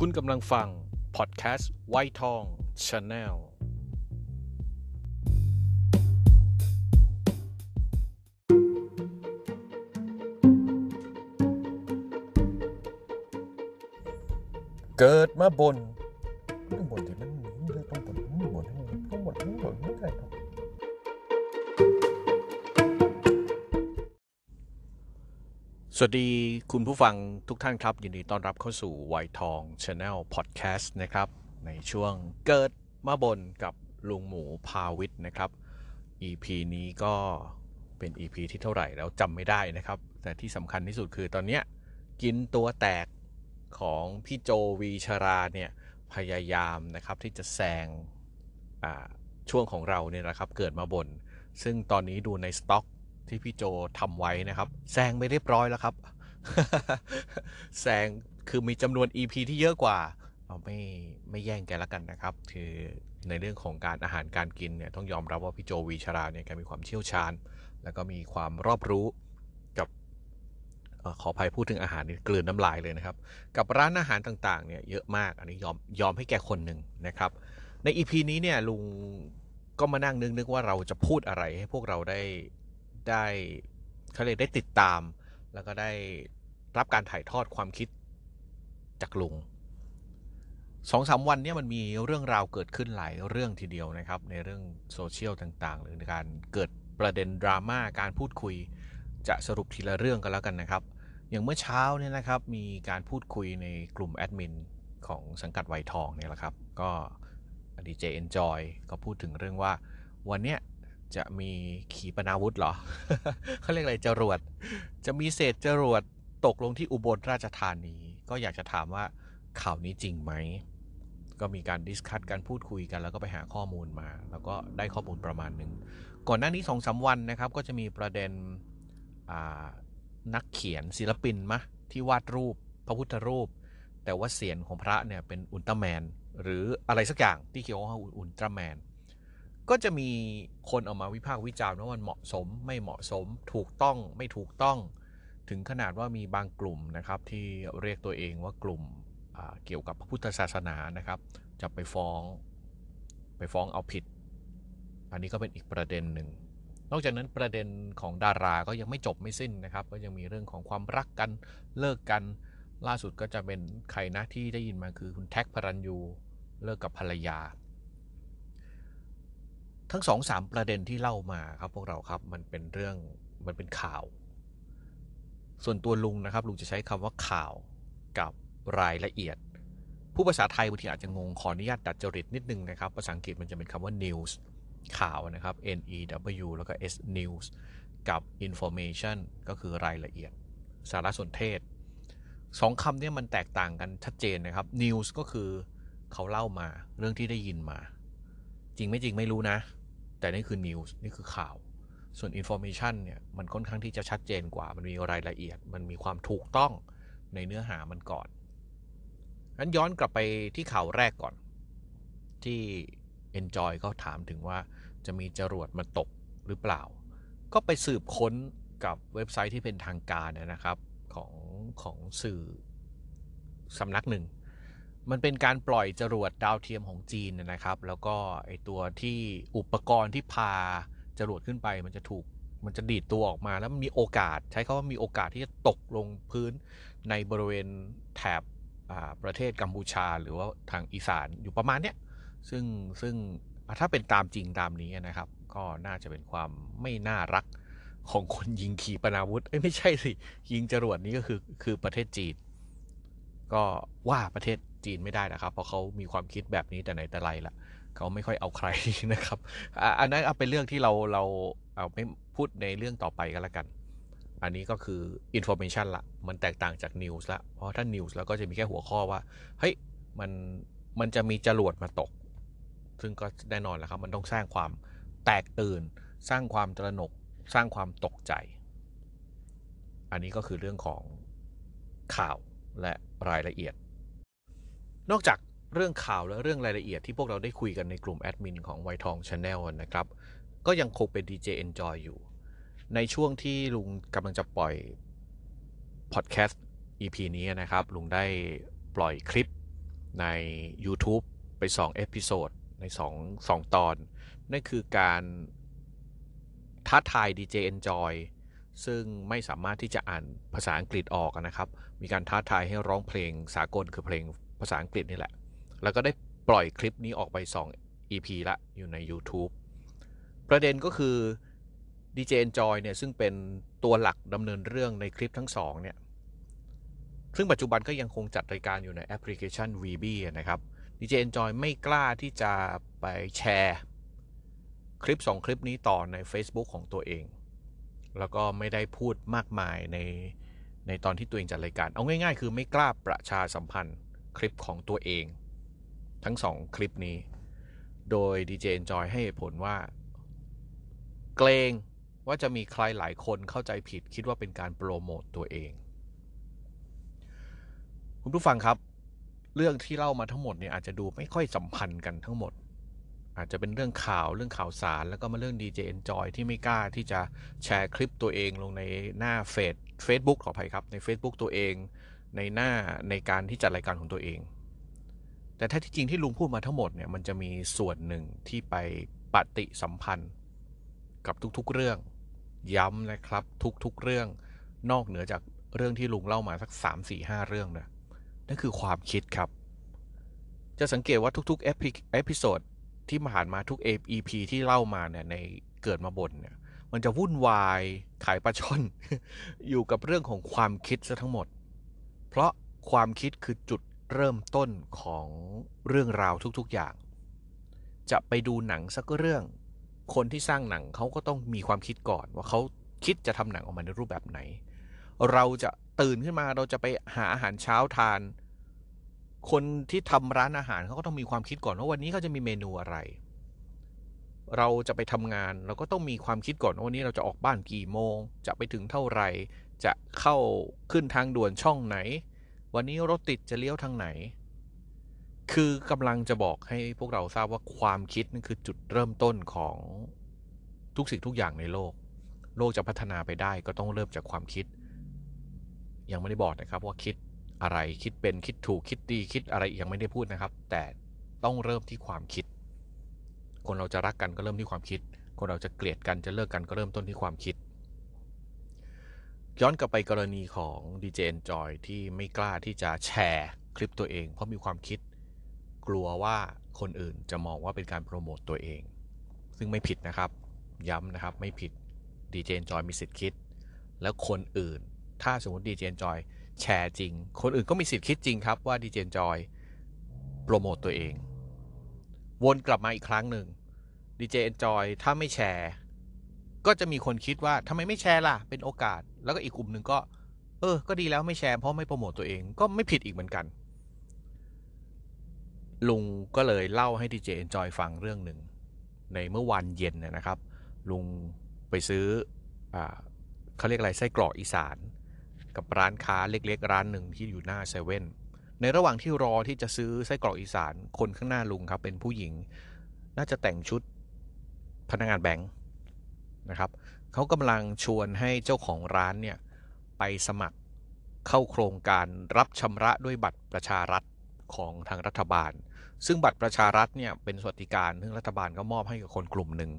คุณกำลังฟัง พอดแคสต์วัยทอง Channel เกิดมาบ่นต้องบ่นที่มันต้องบ่นต้องบ่นต้องบ่นต้องบ่นไม่ได้ครั สวัสดีคุณผู้ฟังทุกท่านครับ ยินดีต้อนรับเข้าสู่วัยทอง Channel พอดแคสต์นะครับ ในช่วงเกิดมาบ่นกับลุงหมูพาวิทย์นะครับ EP นี้ก็เป็น EP ที่เท่าไหร่แล้วจำไม่ได้นะครับ แต่ที่สำคัญที่สุดคือตอนนี้กินตัวแตกของพี่โจวีชราเนี่ยพยายามนะครับที่จะแซงช่วงของเราเนี่ยนะครับเกิดมาบ่น ซึ่งตอนนี้ดูในสต็อก ที่พี่โจทำไว้นะครับแซงไปเรียบร้อยแล้วครับแซงคือมีจำนวน EP ที่เยอะกว่าเอาไม่ไม่แย่งแกแล้วกันนะครับ คือในเรื่องของการอาหารการกินเนี่ยต้องยอมรับว่าพี่โจวีชราเนี่ยแกมีความเชี่ยวชาญ แล้วก็มีความรอบรู้กับอขออภัยพูดถึงอาหารนี่กลืนน้ำลายเลยนะครับ กับร้านอาหารต่างๆเนี่ยเยอะมากอันนี้ยอมยอมให้แกคนหนึ่งนะครับ ใน EP นี้เนี่ยลุงก็มานั่งนึกนึกว่าเราจะพูดอะไรให้พวกเราได้ ได้เขาเรียกได้ติดตาม แล้วก็ได้รับการถ่ายทอดความคิดจากลุงสองสามวันนี่ยมันมีเรื่องราวเกิดขึ้นหลายเรื่องทีเดียวนะครับ ในเรื่องโซเชียลต่างๆ หรือการเกิดประเด็นดราม่าการพูดคุย จะสรุปทีละเรื่องกันแล้วกันนะครับ อย่างเมื่อเช้าเนี่ยนะครับมีการพูดคุยในกลุ่มแอดมินของสังกัดวัยทองเนี่ยแหละครับ ก็ DJ Enjoy ก็พูดถึงเรื่องว่าวันเนี้ย จะมีขีปนาวุธเหรอเขาเรียกอะไรจรวด จะมีเศษจรวดตกลงที่อุบลราชธานี ก็อยากจะถามว่าข่าวนี้จริงไหม ก็มีการ discuss การพูดคุยกัน แล้วก็ไปหาข้อมูลมา แล้วก็ได้ข้อมูลประมาณหนึ่ง ก่อนหน้านี้สองสามวันนะครับ ก็จะมีประเด็นนักเขียนศิลปินมะที่วาดรูปพระพุทธรูป แต่ว่าเสียงของพระเนี่ยเป็นอุลตร้าแมน หรืออะไรสักอย่างที่เขียนว่าอุลตร้าแมน ก็จะมีคนออกมาวิพากษ์วิจารณ์ว่ามันเหมาะสมไม่เหมาะสม ถูกต้องไม่ถูกต้อง ถึงขนาดว่ามีบางกลุ่มนะครับ ที่เรียกตัวเองว่ากลุ่มเกี่ยวกับพระพุทธศาสนานะครับ จะไปฟ้อง ไปฟ้องเอาผิด อันนี้ก็เป็นอีกประเด็นหนึ่งนอกจากนั้นประเด็นของดาราก็ยังไม่จบไม่สิ้นนะครับ ก็ยังมีเรื่องของความรักกันเลิกกัน ล่าสุดก็จะเป็นใครนะที่ได้ยินมาคือคุณแท็กพระรันยูเลิกกับภรรยา ทั้งสองสามประเด็นที่เล่ามาครับพวกเราครับมันเป็นเรื่องมันเป็นข่าว ส่วนตัวลุงนะครับลุงจะใช้คำว่าข่าวกับรายละเอียด ผู้ภาษาไทยบางทีอาจจะงงขออนุญาตดัดจริตนิดนึงนะครับภาษาอังกฤษมันจะเป็นคำว่า news ข่าวนะครับ N E W แล้วก็ S news กับ information ก็คือรายละเอียด สารสนเทศสองคำนี้มันแตกต่างกันชัดเจนนะครับ news ก็คือเขาเล่ามาเรื่องที่ได้ยินมา จริงไม่จริงไม่รู้นะ แต่นี่คือ news นี่คือข่าว ส่วน information เนี่ยมันค่อนข้างที่จะชัดเจนกว่า มันมีรายละเอียด มันมีความถูกต้องในเนื้อหามันก่อนงั้นย้อนกลับไปที่ข่าวแรกก่อน ที่ Enjoy เขาถามถึงว่าจะมีจรวดมาตกหรือเปล่า ก็ไปสืบค้นกับเว็บไซต์ที่เป็นทางการนะครับของของสื่อสำนักหนึ่ง มันเป็นการปล่อยจรวดดาวเทียมของจีนนะครับ แล้วก็ไอตัวที่อุปกรณ์ที่พาจรวดขึ้นไป มันจะถูกมันจะดีดตัวออกมาแล้วมันมีโอกาส ใช้คาว่ามีโอกาสที่จะตกลงพื้นในบริเวณแถบประเทศกัมพูชา หรือว่าทางอีสานอยู่ประมาณเนี้ยซึ่งซึ่งถ้าเป็นตามจริงตามนี้นะครับ ก็น่าจะเป็นความไม่น่ารักของคนยิงขีปนาวุธเอ้ยไม่ใช่สิ ยิงจรวดนี้ก็คือคือประเทศจีน ก็ว่าประเทศ จีนไม่ได้นะครับ เพราะเขามีความคิดแบบนี้แต่ไหนแต่ไรละเขาไม่ค่อยเอาใครนะครับ อันนั้นเอาเป็นเรื่องที่เราเราเอาไม่พูดในเรื่องต่อไปกันละกัน อันนี้ก็คือ information ละ มันแตกต่างจาก news ละ เพราะถ้า news แล้วก็จะมีแค่หัวข้อว่า เฮ้ย มัน มันจะมีจรวดมาตก ซึ่งก็แน่นอนแล้วครับ มันต้องสร้างความแตกตื่น สร้างความตระหนก สร้างความตกใจ อันนี้ก็คือเรื่องของข่าวและรายละเอียด นอกจากเรื่องข่าวและเรื่องรายละเอียดที่พวกเราได้คุยกันในกลุ่มแอดมินของวัยทอง Channel นะครับ ก็ยังคงเป็น DJ Enjoy อยู่ ในช่วงที่ลุงกำลังจะปล่อยพอดแคสต์ EP นี้นะครับ ลุงได้ปล่อยคลิปใน YouTube ไป2 episode ใน2 2 ตอน นั่นคือการท้าทาย DJ Enjoy ซึ่งไม่สามารถที่จะอ่านภาษาอังกฤษออกนะครับ มีการท้าทายให้ร้องเพลงสากลคือเพลง ภาษาอังกฤษนี่แหละ แล้วก็ได้ปล่อยคลิปนี้ออกไป 2 EP ละอยู่ใน YouTube ประเด็นก็คือ DJ Enjoy เนี่ยซึ่งเป็นตัวหลักดำเนินเรื่องในคลิปทั้งสองเนี่ยซึ่งปัจจุบันก็ยังคงจัดรายการอยู่ในแอปพลิเคชัน VB นะครับ DJ Enjoy ไม่กล้าที่จะไปแชร์ คลิป 2 คลิปนี้ต่อใน Facebook ของตัวเอง แล้วก็ไม่ได้พูดมากมายในในตอนที่ตัวเองจัดรายการ เอาง่ายๆ คือไม่กล้าประชาสัมพันธ์ คลิปของตัวเอง ทั้ง2คลิปนี้ โดย DJ Enjoy ให้เหตุผลว่า เกรงว่าจะมีใครหลายคนเข้าใจผิดคิดว่าเป็นการโปรโมตตัวเอง คุณผู้ฟังครับ เรื่องที่เล่ามาทั้งหมดเนี่ยอาจจะดูไม่ค่อยสัมพันธ์กันทั้งหมด อาจจะเป็นเรื่องข่าวเรื่องข่าวสาร แล้วก็มาเรื่อง DJ Enjoy ที่ไม่กล้าที่จะแชร์คลิปตัวเองลงในหน้าเฟซ Facebook ขออภัยครับใน Facebook ตัวเอง ในหน้าในการที่จัดรายการของตัวเอง แต่ถ้าที่จริงที่ลุงพูดมาทั้งหมดเนี่ยมันจะมีส่วนหนึ่งที่ไปปฏิสัมพันธ์ กับทุกๆเรื่อง ย้ำนะครับทุกๆเรื่องนอกเหนือจากเรื่องที่ลุงเล่ามาสัก 3 4 5 เรื่องนะนั่นคือความคิดครับ จะสังเกตว่าทุกๆ episodeที่ผ่านมาทุก EP ที่เล่ามาเนี่ยในเกิดมาบนเนี่ยมันจะวุ่นวายขายปลาช่อน อยู่กับเรื่องของความคิดซะทั้งหมด เพราะความคิดคือจุดเริ่มต้นของเรื่องราวทุกๆอย่าง จะไปดูหนังสักเรื่อง คนที่สร้างหนังเขาก็ต้องมีความคิดก่อนว่าเขาคิดจะทำหนังออกมาในรูปแบบไหน เราจะตื่นขึ้นมาเราจะไปหาอาหารเช้าทาน คนที่ทำร้านอาหารเขาก็ต้องมีความคิดก่อนว่าวันนี้เขาจะมีเมนูอะไร เราจะไปทำงานเราก็ต้องมีความคิดก่อนว่าวันนี้เราจะออกบ้านกี่โมง จะไปถึงเท่าไหร่ จะเข้าขึ้นทางด่วนช่องไหน วันนี้รถติดจะเลี้ยวทางไหน คือกำลังจะบอกให้พวกเราทราบว่าความคิดนั่นคือจุดเริ่มต้นของทุกสิ่งทุกอย่างในโลก โลกจะพัฒนาไปได้ก็ต้องเริ่มจากความคิด ยังไม่ได้บอกนะครับว่าคิดอะไรคิดเป็นคิดถูกคิดดีคิดอะไรยังไม่ได้พูดนะครับ แต่ต้องเริ่มที่ความคิด คนเราจะรักกันก็เริ่มที่ความคิด คนเราจะเกลียดกันจะเลิกกันก็เริ่มต้นที่ความคิด ย้อนกลับไปกรณีของดีเจนจอยที่ไม่กล้าที่จะแชร์คลิปตัวเอง เพราะมีความคิดกลัวว่าคนอื่นจะมองว่าเป็นการโปรโมตตัวเอง ซึ่งไม่ผิดนะครับ ย้ำนะครับไม่ผิดดีเจเอนจอยมีสิทธิ์คิด แล้วคนอื่น ถ้าสมมติดีเจเอนจอยแชร์จริง คนอื่นก็มีสิทธิ์คิดจริงครับว่าดีเจเอนจอยโปรโมตตัวเอง วนกลับมาอีกครั้งหนึ่งดีเจเอนจอยถ้าไม่แชร์ ก็จะมีคนคิดว่าทำไมไม่แชร์ล่ะ เป็นโอกาส แล้วก็อีกกลุ่มหนึ่งก็ เออ ก็ดีแล้วไม่แชร์เพราะไม่โปรโมตตัวเองก็ไม่ผิดอีกเหมือนกัน ลุงก็เลยเล่าให้ดีเจเอนจอยฟังเรื่องหนึ่งในเมื่อวันเย็นนะครับ ลุงไปซื้ออเขาเรียกอะไรไส้กรอกอีสาน กับร้านค้าเล็กๆ ร้านหนึ่งที่อยู่หน้าเซเว่นในระหว่างที่รอที่จะซื้อไส้กรอกอีสานคนข้างหน้าลุงครับ เป็นผู้หญิง น่าจะแต่งชุดพนักงานแบงค์นะครับ เขากำลังชวนให้เจ้าของร้านเนี่ยไปสมัครเข้าโครงการรับชำระด้วยบัตรประชารัฐของทางรัฐบาล ซึ่งบัตรประชารัฐเนี่ยเป็นสวัสดิการที่รัฐบาลก็มอบให้กับคนกลุ่มหนึ่ง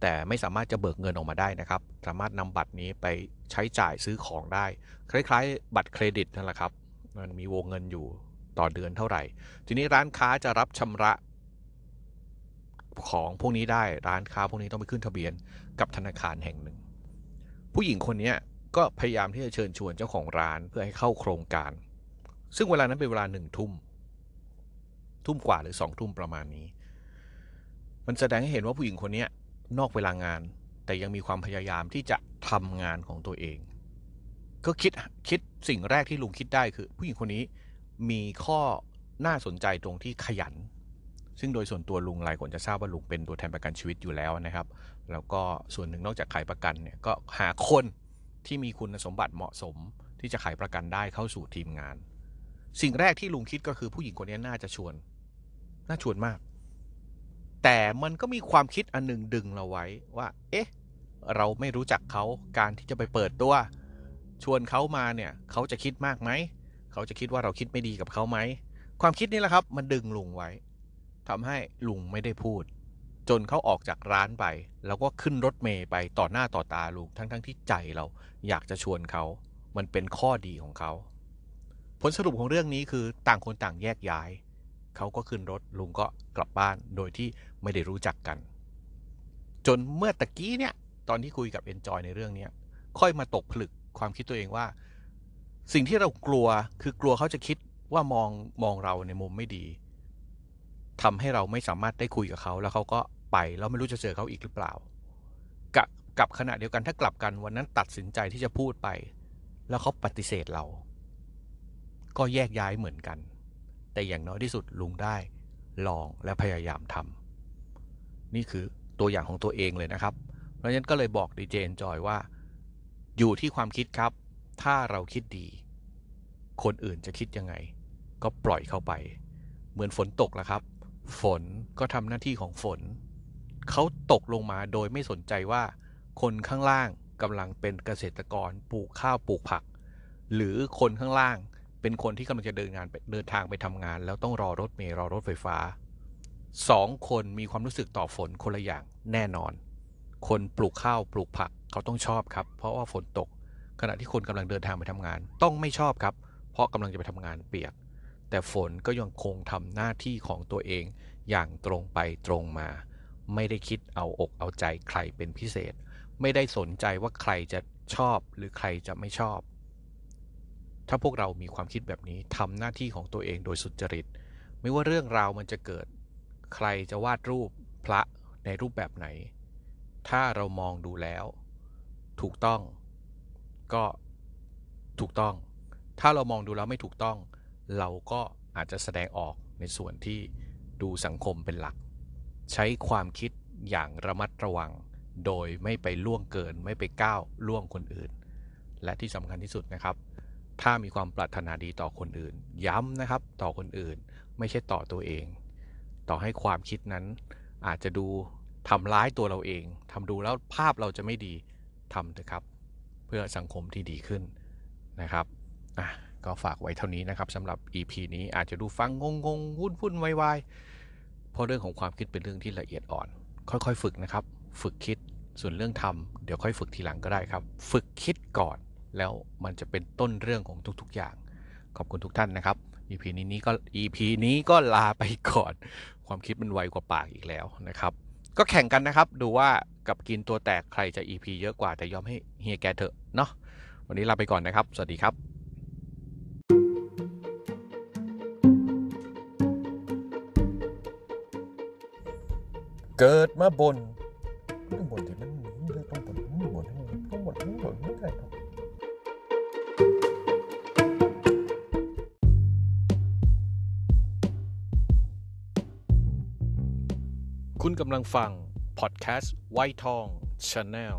แต่ไม่สามารถจะเบิกเงินออกมาได้นะครับ สามารถนำบัตรนี้ไปใช้จ่ายซื้อของได้ คล้ายๆ บัตรเครดิตนั่นแหละครับ มันมีวงเงินอยู่ต่อเดือนเท่าไหร่ ทีนี้ร้านค้าจะรับชำระ ของพวกนี้ได้ร้านค้าพวกนี้ต้องไปขึ้นทะเบียนกับธนาคารแห่งหนึ่ง ผู้หญิงคนนี้ก็พยายามที่จะเชิญชวนเจ้าของร้านเพื่อให้เข้าโครงการ ซึ่งเวลานั้นเป็นเวลาหนึ่งทุ่ม ทุ่มกว่าหรือสองทุ่มประมาณนี้ มันแสดงให้เห็นว่าผู้หญิงคนนี้นอกเวลางาน แต่ยังมีความพยายามที่จะทำงานของตัวเอง ก็คิดคิดสิ่งแรกที่ลุงคิดได้คือ ผู้หญิงคนนี้มีข้อน่าสนใจตรงที่ขยัน ซึ่งโดยส่วนตัวลุงหลายคนจะทราบว่าลุงเป็นตัวแทนประกันชีวิตอยู่แล้วนะครับ แล้วก็ส่วนหนึ่งนอกจากขายประกันเนี่ยก็หาคนที่มีคุณสมบัติเหมาะสมที่จะขายประกันได้เข้าสู่ทีมงาน สิ่งแรกที่ลุงคิดก็คือผู้หญิงคนนี้น่าจะชวน น่าชวนมาก แต่มันก็มีความคิดอันหนึ่งดึงเราไว้ว่า เอ๊ะ เราไม่รู้จักเขาการที่จะไปเปิดตัว ชวนเขามาเนี่ยเขาจะคิดมากไหมเขาจะคิดว่าเราคิดไม่ดีกับเขาไหมความคิดนี้แหละครับ มันดึงลุงไว้ ทำให้ลุงไม่ได้พูด จนเขาออกจากร้านไป แล้วก็ขึ้นรถเมย์ไปต่อหน้าต่อตาลุงทั้งๆทที่ใจเราอยากจะชวนเขา มันเป็นข้อดีของเขา ผลสรุปของเรื่องนี้คือต่างคนต่างแยกย้าย เขาก็ขึ้นรถลุงก็กลับบ้านโดยที่ไม่ได้รู้จักกัน จนเมื่อตะกี้เนี่ยตอนที่คุยกับ Enjoy ในเรื่องนี้ค่อยมาตกผลึกความคิดตัวเองว่า สิ่งที่เรากลัวคือกลัวเขาจะคิดว่ามองมองเราในมุมไม่ดี ทำให้เราไม่สามารถได้คุยกับเขา แล้วเขาก็ไปแล้วไม่รู้จะเจอเขาอีกหรือเปล่า กับกับขณะเดียวกันถ้ากลับกันวันนั้นตัดสินใจที่จะพูดไป แล้วเขาปฏิเสธเรา ก็แยกย้ายเหมือนกัน แต่อย่างน้อยที่สุดลุงได้ลองและพยายามทำนี่คือตัวอย่างของตัวเองเลยนะครับ เพราะฉะนั้นก็เลยบอกดีเจนจอยว่า อยู่ที่ความคิดครับ ถ้าเราคิดดี คนอื่นจะคิดยังไง ก็ปล่อยเข้าไป เหมือนฝนตกแล้วครับ ฝนก็ทำหน้าที่ของฝน เขาตกลงมาโดยไม่สนใจว่า คนข้างล่างกำลังเป็นเกษตรกรปลูกข้าวปลูกผัก หรือคนข้างล่างเป็นคนที่กำลังจะเดินงานเดินทางไปทำงาน แล้วต้องรอรถเมล์รอรถไฟฟ้าสองคนมีความรู้สึกต่อฝนคนละอย่างแน่นอน คนปลูกข้าวปลูกผักเขาต้องชอบครับ เพราะว่าฝนตก ขณะที่คนกำลังเดินทางไปทำงาน ต้องไม่ชอบครับ เพราะกำลังจะไปทำงานเปียก แต่ฝนก็ยังคงทำหน้าที่ของตัวเองอย่างตรงไปตรงมา ไม่ได้คิดเอาอกเอาใจใครเป็นพิเศษ ไม่ได้สนใจว่าใครจะชอบหรือใครจะไม่ชอบ ถ้าพวกเรามีความคิดแบบนี้ทำหน้าที่ของตัวเองโดยสุจริต ไม่ว่าเรื่องราวมันจะเกิด ใครจะวาดรูปพระในรูปแบบไหน ถ้าเรามองดูแล้ว ถูกต้อง ก็ถูกต้อง ถ้าเรามองดูแล้วไม่ถูกต้อง เราก็อาจจะแสดงออกในส่วนที่ดูสังคมเป็นหลัก ใช้ความคิดอย่างระมัดระวัง โดยไม่ไปล่วงเกินไม่ไปก้าวล่วงคนอื่น และที่สำคัญที่สุดนะครับ ถ้ามีความปรารถนาดีต่อคนอื่น ย้ำนะครับต่อคนอื่น ไม่ใช่ต่อตัวเอง ต่อให้ความคิดนั้น อาจจะดูทำร้ายตัวเราเองทำดูแล้วภาพเราจะไม่ดีทำเถอะครับ เพื่อสังคมที่ดีขึ้นนะครับอะ ก็ฝากไว้เท่านี้นะครับสำหรับ EP นี้อาจจะดูฟังงงงวุ่นวุ่นวายวายเพราะเรื่องของความคิดเป็นเรื่องที่ละเอียดอ่อน ค่อยๆ ฝึกนะครับ ฝึกคิดส่วนเรื่องทำเดี๋ยวค่อยฝึกทีหลังก็ได้ครับ ฝึกคิดก่อน แล้วมันจะเป็นต้นเรื่องของทุก ๆ อย่าง ขอบคุณทุกท่านนะครับ EP นี้นี้ก็ EP นี้ก็ลาไปก่อน ความคิดมันไวกว่าปากอีกแล้วนะครับ ก็แข่งกันนะครับ ดูว่ากับกินตัวแตกใครจะ EP เยอะกว่าแต่ยอมให้เฮียแกเถอะเนาะวันนี้ลาไปก่อนนะครับ สวัสดีครับ เกิดมาบนต้องบนที่มันต้องบนต้องบนต้องบนต้องบนไม่ได้ครับคุณกำลังฟัง พอดแคสต์ไวทองชาแนล